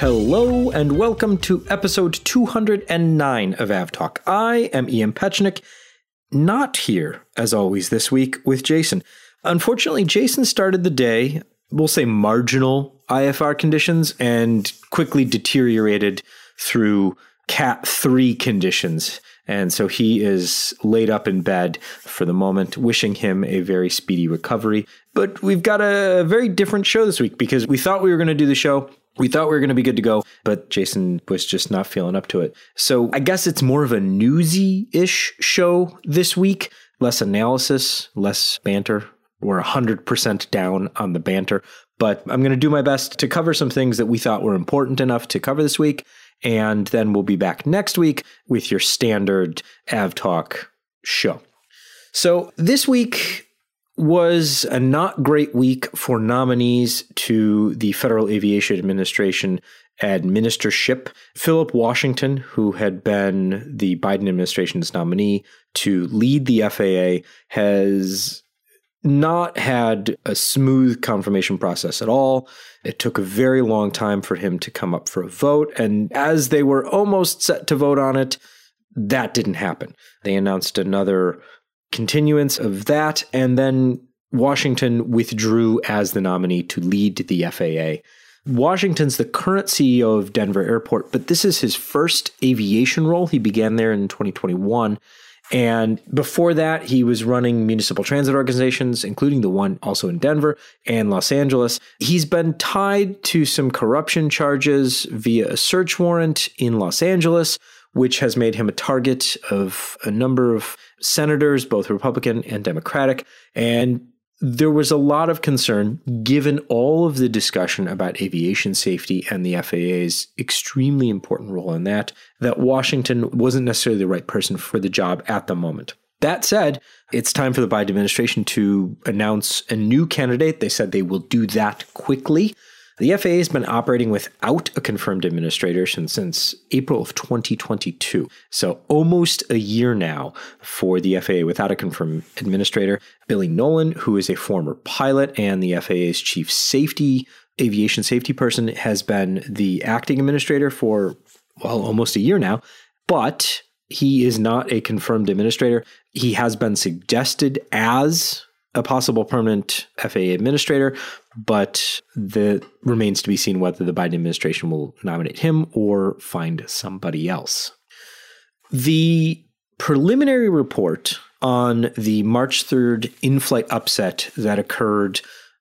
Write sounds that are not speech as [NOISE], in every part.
Hello and welcome to episode 209 of AvTalk. I am Ian Petchenik, not here as always this week with Jason. Unfortunately, Jason started the day, we'll say marginal IFR conditions, and quickly deteriorated through Cat 3 conditions. And so he is laid up in bed for the moment, wishing him a very speedy recovery. But we've got a very different show this week because we thought we were going to do the show we thought we were going to be good to go, but Jason was just not feeling up to it. So I guess it's more of a newsy ish show this week. Less analysis, less banter. We're 100% down on the banter, but I'm going to do my best to cover some things that we thought were important enough to cover this week. And then we'll be back next week with your standard AvTalk show. So this week, was a not great week for nominees to the Federal Aviation Administration administratorship. Phillip Washington, who had been the Biden administration's nominee to lead the FAA, has not had a smooth confirmation process at all. It took a very long time for him to come up for a vote. And as they were almost set to vote on it, that didn't happen. They announced another continuance of that, and then Washington withdrew as the nominee to lead the FAA. Washington's the current CEO of Denver Airport, but this is his first aviation role. He began there in 2021. And before that, he was running municipal transit organizations, including the one also in Denver and Los Angeles. He's been tied to some corruption charges via a search warrant in Los Angeles, which has made him a target of a number of senators, both Republican and Democratic. And there was a lot of concern, given all of the discussion about aviation safety and the FAA's extremely important role in that, that Washington wasn't necessarily the right person for the job at the moment. That said, it's time for the Biden administration to announce a new candidate. They said they will do that quickly. The FAA has been operating without a confirmed administrator since, April of 2022. So almost a year now for the FAA without a confirmed administrator. Billy Nolen, who is a former pilot and the FAA's chief safety, aviation safety person, has been the acting administrator for, well, almost a year now. But he is not a confirmed administrator. He has been suggested as a possible permanent FAA administrator, but the remains to be seen whether the Biden administration will nominate him or find somebody else. The preliminary report on the March 3rd in-flight upset that occurred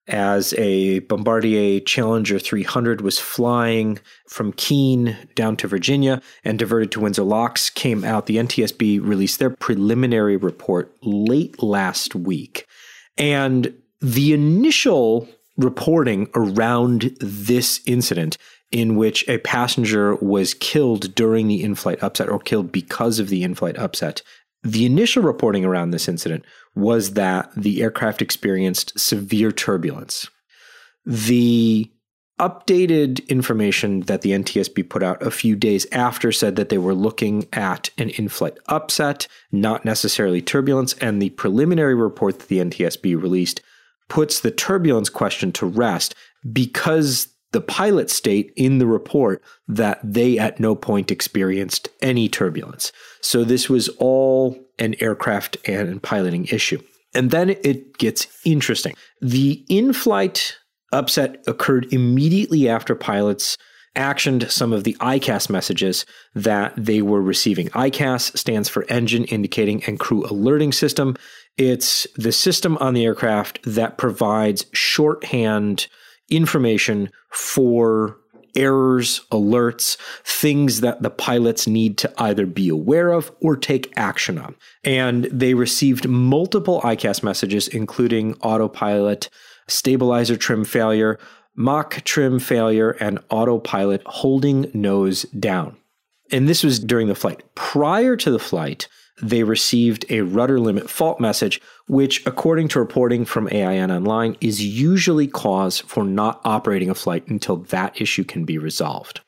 as a Bombardier Challenger 300 was flying from Keene down to Virginia and diverted to Windsor Locks came out. The NTSB released their preliminary report late last week. And the initial reporting around this incident in which a passenger was killed during the in flight upset or killed because of the in flight upset. The initial reporting around this incident was that the aircraft experienced severe turbulence. The updated information that the NTSB put out a few days after said that they were looking at an in flight upset, not necessarily turbulence. And the preliminary report that the NTSB released puts the turbulence question to rest because the pilots state in the report that they at no point experienced any turbulence. So this was all an aircraft and piloting issue. And then it gets interesting. The in flight upset occurred immediately after pilots actioned some of the EICAS messages that they were receiving. EICAS stands for Engine Indicating and Crew Alerting System. It's the system on the aircraft that provides shorthand information for errors, alerts, things that the pilots need to either be aware of or take action on. And they received multiple EICAS messages, including autopilot stabilizer trim failure, Mach trim failure, and autopilot holding nose down. And this was during the flight. Prior to the flight, they received a rudder limit fault message, which, according to reporting from AIN Online, is usually cause for not operating a flight until that issue can be resolved.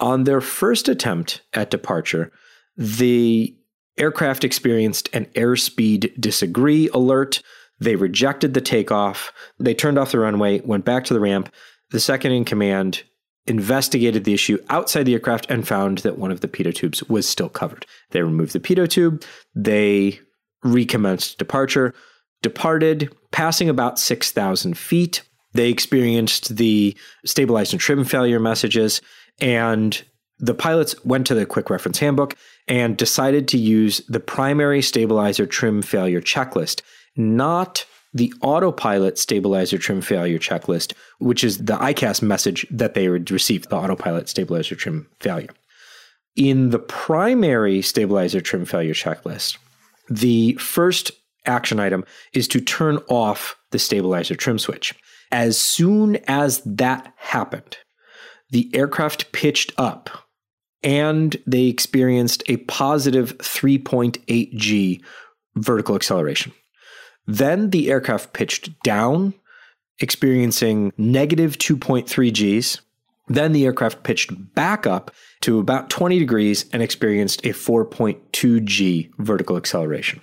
On their first attempt at departure, the aircraft experienced an airspeed disagree alert, they rejected the takeoff. They turned off the runway, went back to the ramp. The second in command investigated the issue outside the aircraft and found that one of the pitot tubes was still covered. They removed the pitot tube, they recommenced departure, departed, passing about 6,000 feet. They experienced the stabilized and trim failure messages, and the pilots went to the quick reference handbook and decided to use the primary stabilizer trim failure checklist, not the autopilot stabilizer trim failure checklist, which is the EICAS message that they would receive, the autopilot stabilizer trim failure. In the primary stabilizer trim failure checklist, the first action item is to turn off the stabilizer trim switch. As soon as that happened, the aircraft pitched up and they experienced a positive 3.8 G vertical acceleration. Then the aircraft pitched down, experiencing negative 2.3 Gs. Then the aircraft pitched back up to about 20 degrees and experienced a 4.2 G vertical acceleration.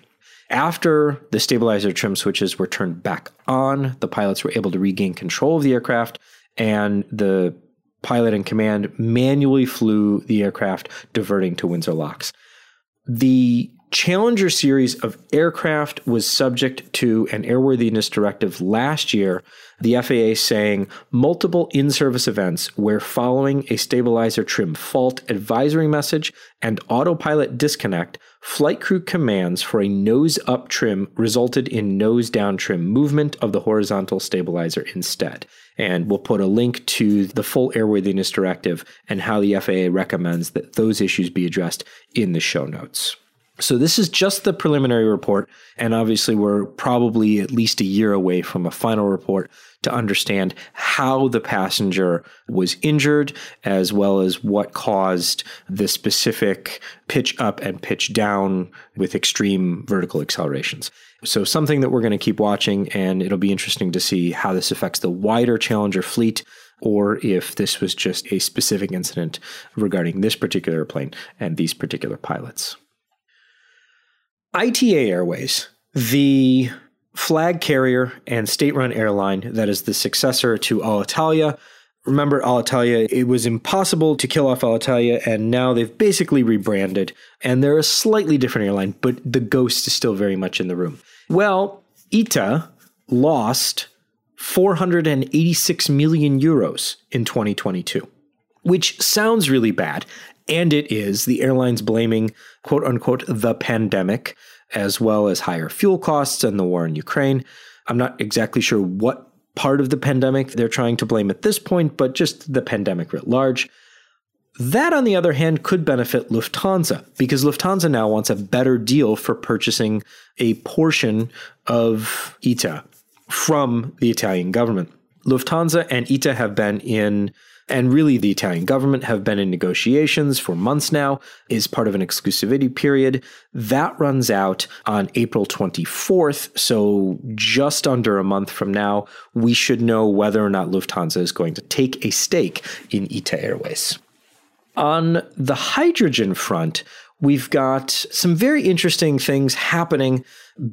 After the stabilizer trim switches were turned back on, the pilots were able to regain control of the aircraft, and the pilot in command manually flew the aircraft, diverting to Windsor locks. The Challenger series of aircraft was subject to an airworthiness directive last year, the FAA saying multiple in service events where following a stabilizer trim fault advisory message and autopilot disconnect, flight crew commands for a nose up trim resulted in nose down trim movement of the horizontal stabilizer instead. And we'll put a link to the full airworthiness directive and how the FAA recommends that those issues be addressed in the show notes. So this is just the preliminary report, and obviously we're probably at least a year away from a final report to understand how the passenger was injured, as well as what caused the specific pitch up and pitch down with extreme vertical accelerations. So something that we're going to keep watching, and it'll be interesting to see how this affects the wider Challenger fleet or if this was just a specific incident regarding this particular plane and these particular pilots. ITA Airways, the flag carrier and state run airline that is the successor to Alitalia. Remember Alitalia, it was impossible to kill off Alitalia, and now they've basically rebranded, and they're a slightly different airline, but the ghost is still very much in the room. Well, ITA lost 486 million euros in 2022, which sounds really bad. And it is. The airline's blaming, quote unquote, the pandemic, as well as higher fuel costs and the war in Ukraine. I'm not exactly sure what part of the pandemic they're trying to blame at this point, but just the pandemic writ large. That, on the other hand, could benefit Lufthansa because Lufthansa now wants a better deal for purchasing a portion of ITA from the Italian government. Lufthansa and ITA have been in and really the Italian government have been in negotiations for months now, is part of an exclusivity period. That runs out on April 24th. So just under a month from now, we should know whether or not Lufthansa is going to take a stake in ITA Airways. On the hydrogen front, we've got some very interesting things happening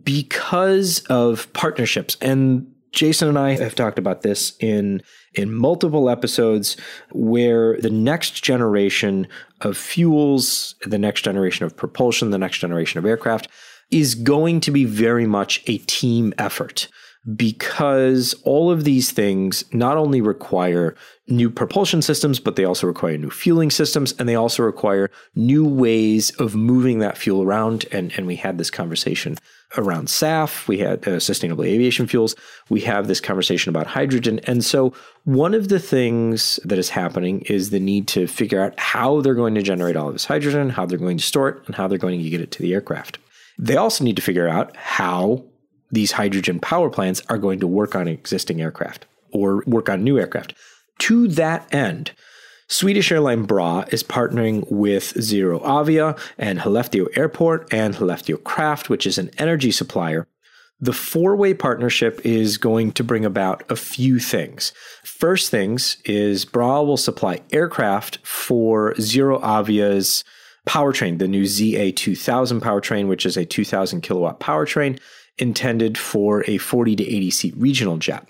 because of partnerships. And Jason and I have talked about this in in multiple episodes where the next generation of fuels, the next generation of propulsion, the next generation of aircraft is going to be very much a team effort because all of these things not only require new propulsion systems, but they also require new fueling systems and they also require new ways of moving that fuel around. And, and we had this conversation around SAF, we had uh, sustainable aviation fuels, we have this conversation about hydrogen. And so, one of the things that is happening is the need to figure out how they're going to generate all of this hydrogen, how they're going to store it, and how they're going to get it to the aircraft. They also need to figure out how these hydrogen power plants are going to work on existing aircraft or work on new aircraft. To that end, Swedish airline BRA is partnering with ZeroAvia and Skellefteå Airport and Skellefteå Kraft, which is an energy supplier. The four way partnership is going to bring about a few things. First things is BRA will supply aircraft for ZeroAvia's powertrain, the new ZA2000 powertrain, which is a 2000 kilowatt powertrain intended for a 40 to 80 seat regional jet.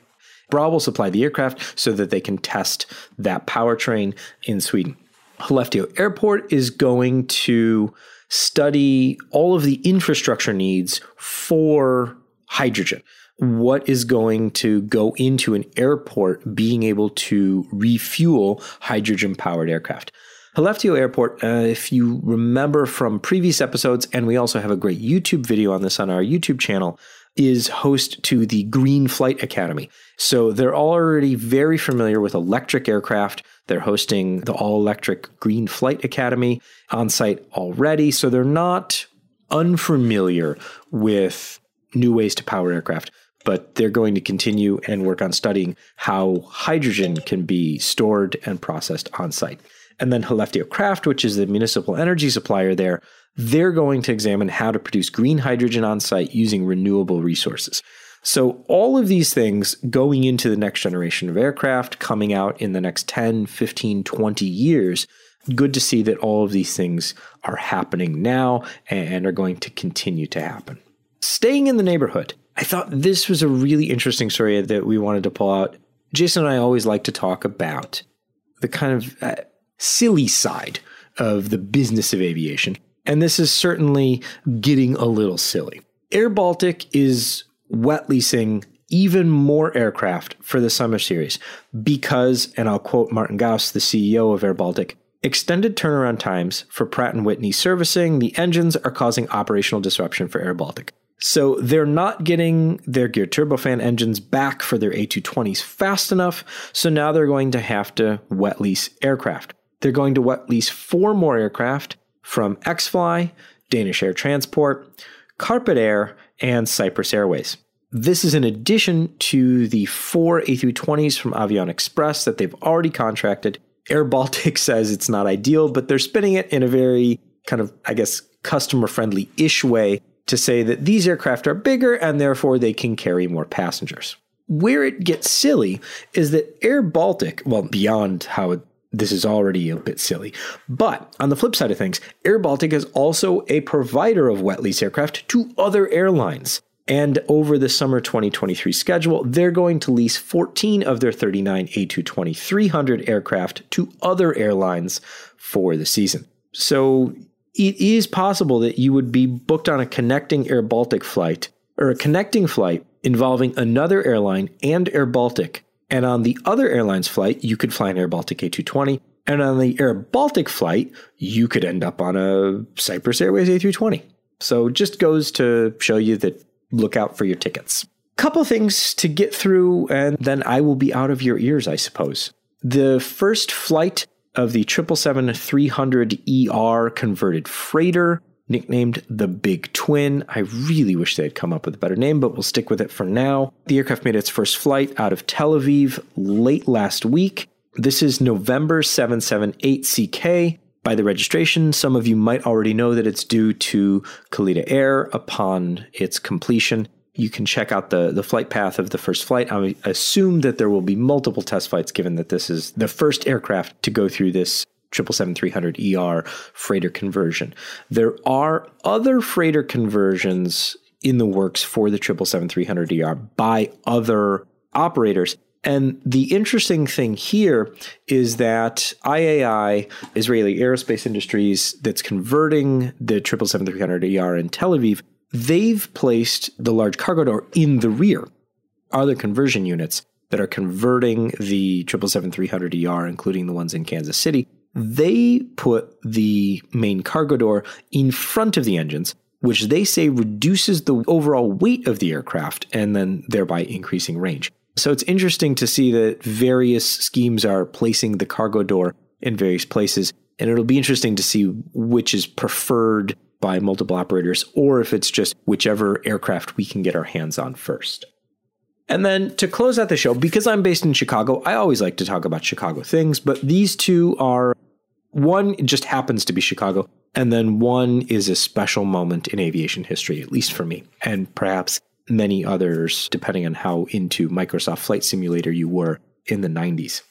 Bra will supply the aircraft so that they can test that powertrain in Sweden. Skellefteå Airport is going to study all of the infrastructure needs for hydrogen. What is going to go into an airport being able to refuel hydrogen powered aircraft? Skellefteå Airport, uh, if you remember from previous episodes, and we also have a great YouTube video on this on our YouTube channel, is host to the Green Flight Academy. So they're already very familiar with electric aircraft. They're hosting the all electric Green Flight Academy on site already. So they're not unfamiliar with new ways to power aircraft, but they're going to continue and work on studying how hydrogen can be stored and processed on site. And then Skellefteå Kraft, which is the municipal energy supplier there, they're going to examine how to produce green hydrogen on site using renewable resources. So, all of these things going into the next generation of aircraft coming out in the next 10, 15, 20 years. Good to see that all of these things are happening now and are going to continue to happen. Staying in the neighborhood, I thought this was a really interesting story that we wanted to pull out. Jason and I always like to talk about the kind of uh, silly side of the business of aviation. And this is certainly getting a little silly. Air Baltic is wet leasing even more aircraft for the summer series because, and I'll quote Martin Gauss, the CEO of Air Baltic, extended turnaround times for Pratt & Whitney servicing the engines are causing operational disruption for Air Baltic. So they're not getting their geared turbofan engines back for their A220s fast enough, so now they're going to have to wet lease aircraft. They're going to wet lease four more aircraft from Xfly, Danish Air Transport, Carpatair, and Cyprus Airways. This is in addition to the four A320s from Avion Express that they've already contracted. Air Baltic [LAUGHS] says it's not ideal, but they're spinning it in a very kind of, I guess, customer friendly ish way to say that these aircraft are bigger and therefore they can carry more passengers. Where it gets silly is that Air Baltic, well, beyond how this is already a bit silly. But on the flip side of things, Air Baltic is also a provider of wet lease aircraft to other airlines. And over the summer 2023 schedule, they're going to lease 14 of their 39 A220 300 aircraft to other airlines for the season. So it is possible that you would be booked on a connecting Air Baltic flight or a connecting flight involving another airline and Air Baltic and on the other airline's flight, you could fly an Air Baltic A220. And on the Air Baltic flight, you could end up on a Cyprus Airways A320. So just goes to show you that look out for your tickets. Couple things to get through, and then I will be out of your ears, I suppose. The first flight of the 777-300ER converted freighter nicknamed the Big Twin. I really wish they had come up with a better name, but we'll stick with it for now. The aircraft made its first flight out of Tel Aviv late last week. This is November 778CK. By the registration, some of you might already know that it's due to Kalitta Air upon its completion. You can check out the, the flight path of the first flight. I assume that there will be multiple test flights given that this is the first aircraft to go through this 777-300ER freighter conversion. There are other freighter conversions in the works for the 777-300ER by other operators. And the interesting thing here is that IAI, Israeli Aerospace Industries, that's converting the 777-300ER in Tel Aviv, they've placed the large cargo door in the rear. Other conversion units that are converting the 777-300ER, including the ones in Kansas City, they put the main cargo door in front of the engines, which they say reduces the overall weight of the aircraft and then thereby increasing range. So it's interesting to see that various schemes are placing the cargo door in various places, and it'll be interesting to see which is preferred by multiple operators or if it's just whichever aircraft we can get our hands on first. And then to close out the show, because I'm based in Chicago, I always like to talk about Chicago things, but these two are one just happens to be Chicago, and then one is a special moment in aviation history, at least for me, and perhaps many others, depending on how into Microsoft Flight Simulator you were in the 90s.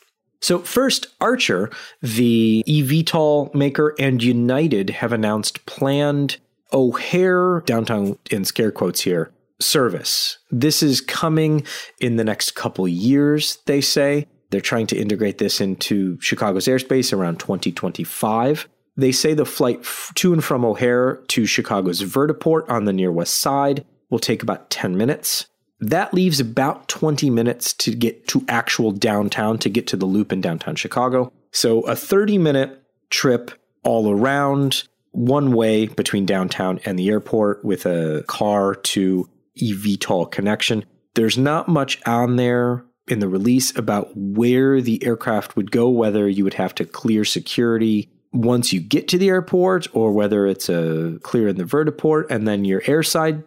So, first, Archer, the eVTOL maker, and United have announced planned O'Hare, downtown in scare quotes here, service. This is coming in the next couple years, they say. They're trying to integrate this into Chicago's airspace around 2025. They say the flight to and from O'Hare to Chicago's vertiport on the near west side will take about 10 minutes. That leaves about 20 minutes to get to actual downtown, to get to the loop in downtown Chicago. So a 30 minute trip all around, one way between downtown and the airport with a car to eVTOL connection. There's not much on there in the release about where the aircraft would go, whether you would have to clear security once you get to the airport or whether it's a clear in the vertiport and then your airside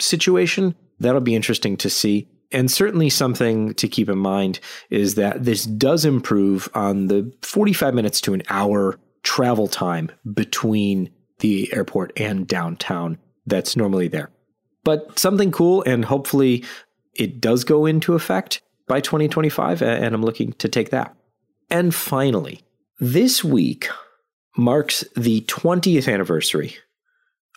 situation. That'll be interesting to see. And certainly something to keep in mind is that this does improve on the 45 minutes to an hour travel time between the airport and downtown that's normally there. But something cool, and hopefully it does go into effect by 2025, and I'm looking to take that. And finally, this week marks the 20th anniversary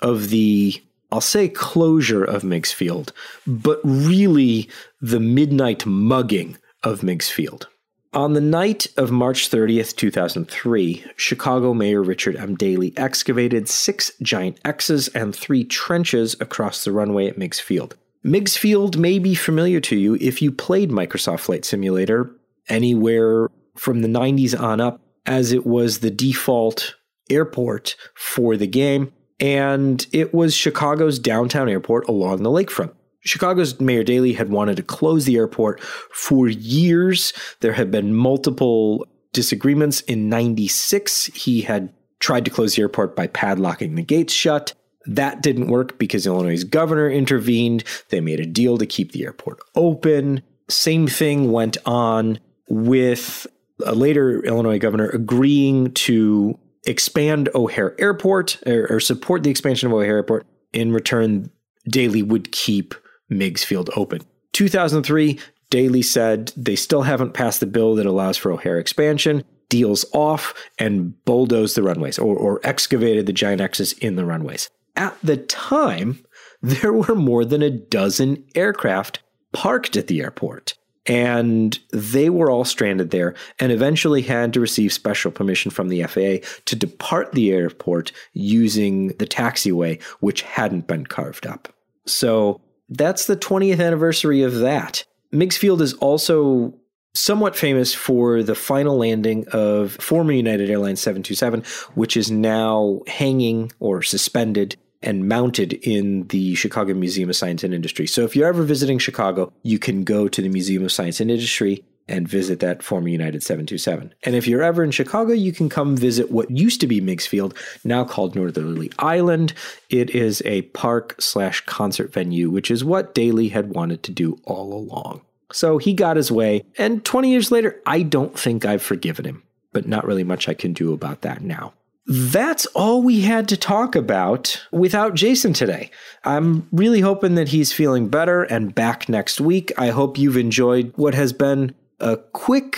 of the I'll say closure of Meigs Field, but really the midnight mugging of Meigs Field. On the night of March 30th, 2003, Chicago Mayor Richard M. Daley excavated six giant X's and three trenches across the runway at Meigs Field. Meigs Field may be familiar to you if you played Microsoft Flight Simulator anywhere from the 90s on up, as it was the default airport for the game and it was Chicago's downtown airport along the lakefront. Chicago's Mayor Daley had wanted to close the airport for years. There had been multiple disagreements. In 96, he had tried to close the airport by padlocking the gates shut. That didn't work because Illinois' governor intervened. They made a deal to keep the airport open. Same thing went on with a later Illinois governor agreeing to expand O'Hare Airport or, or support the expansion of O'Hare Airport. In return, Daley would keep Meigs Field open. 2003, Daley said they still haven't passed the bill that allows for O'Hare expansion, deals off, and bulldozed the runways or, or excavated the giant X's in the runways. At the time, there were more than a dozen aircraft parked at the airport and they were all stranded there and eventually had to receive special permission from the FAA to depart the airport using the taxiway, which hadn't been carved up. So that's the 20th anniversary of that. Meigs Field is also somewhat famous for the final landing of former United Airlines 727, which is now hanging or suspended and mounted in the Chicago Museum of Science and Industry. So if you're ever visiting Chicago, you can go to the Museum of Science and Industry and visit that former United 727. And if you're ever in Chicago, you can come visit what used to be Meigs Field, now called Northerly Island. It is a park slash concert venue, which is what Daley had wanted to do all along. So he got his way, and 20 years later, I don't think I've forgiven him, but not really much I can do about that now. That's all we had to talk about without Jason today. I'm really hoping that he's feeling better and back next week. I hope you've enjoyed what has been a quick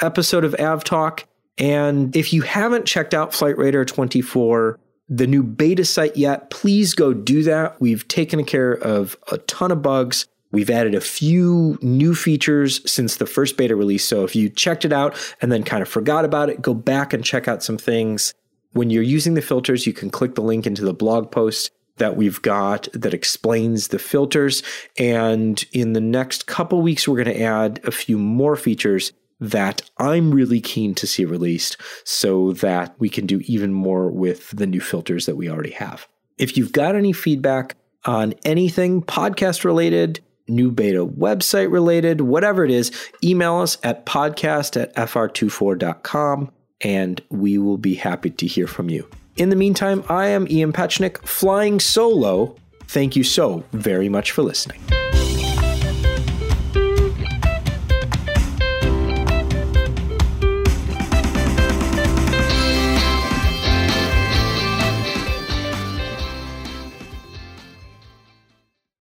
episode of AvTalk. And if you haven't checked out Flightradar24, the new beta site yet, please go do that. We've taken care of a ton of bugs. We've added a few new features since the first beta release. So if you checked it out and then kind of forgot about it, go back and check out some things. When you're using the filters, you can click the link into the blog post that we've got that explains the filters. And in the next couple weeks, we're going to add a few more features that I'm really keen to see released so that we can do even more with the new filters that we already have. If you've got any feedback on anything podcast related, new beta website related, whatever it is, email us at podcast at fr24.com and we will be happy to hear from you. In the meantime, I am Ian Petchenik, flying solo. Thank you so very much for listening.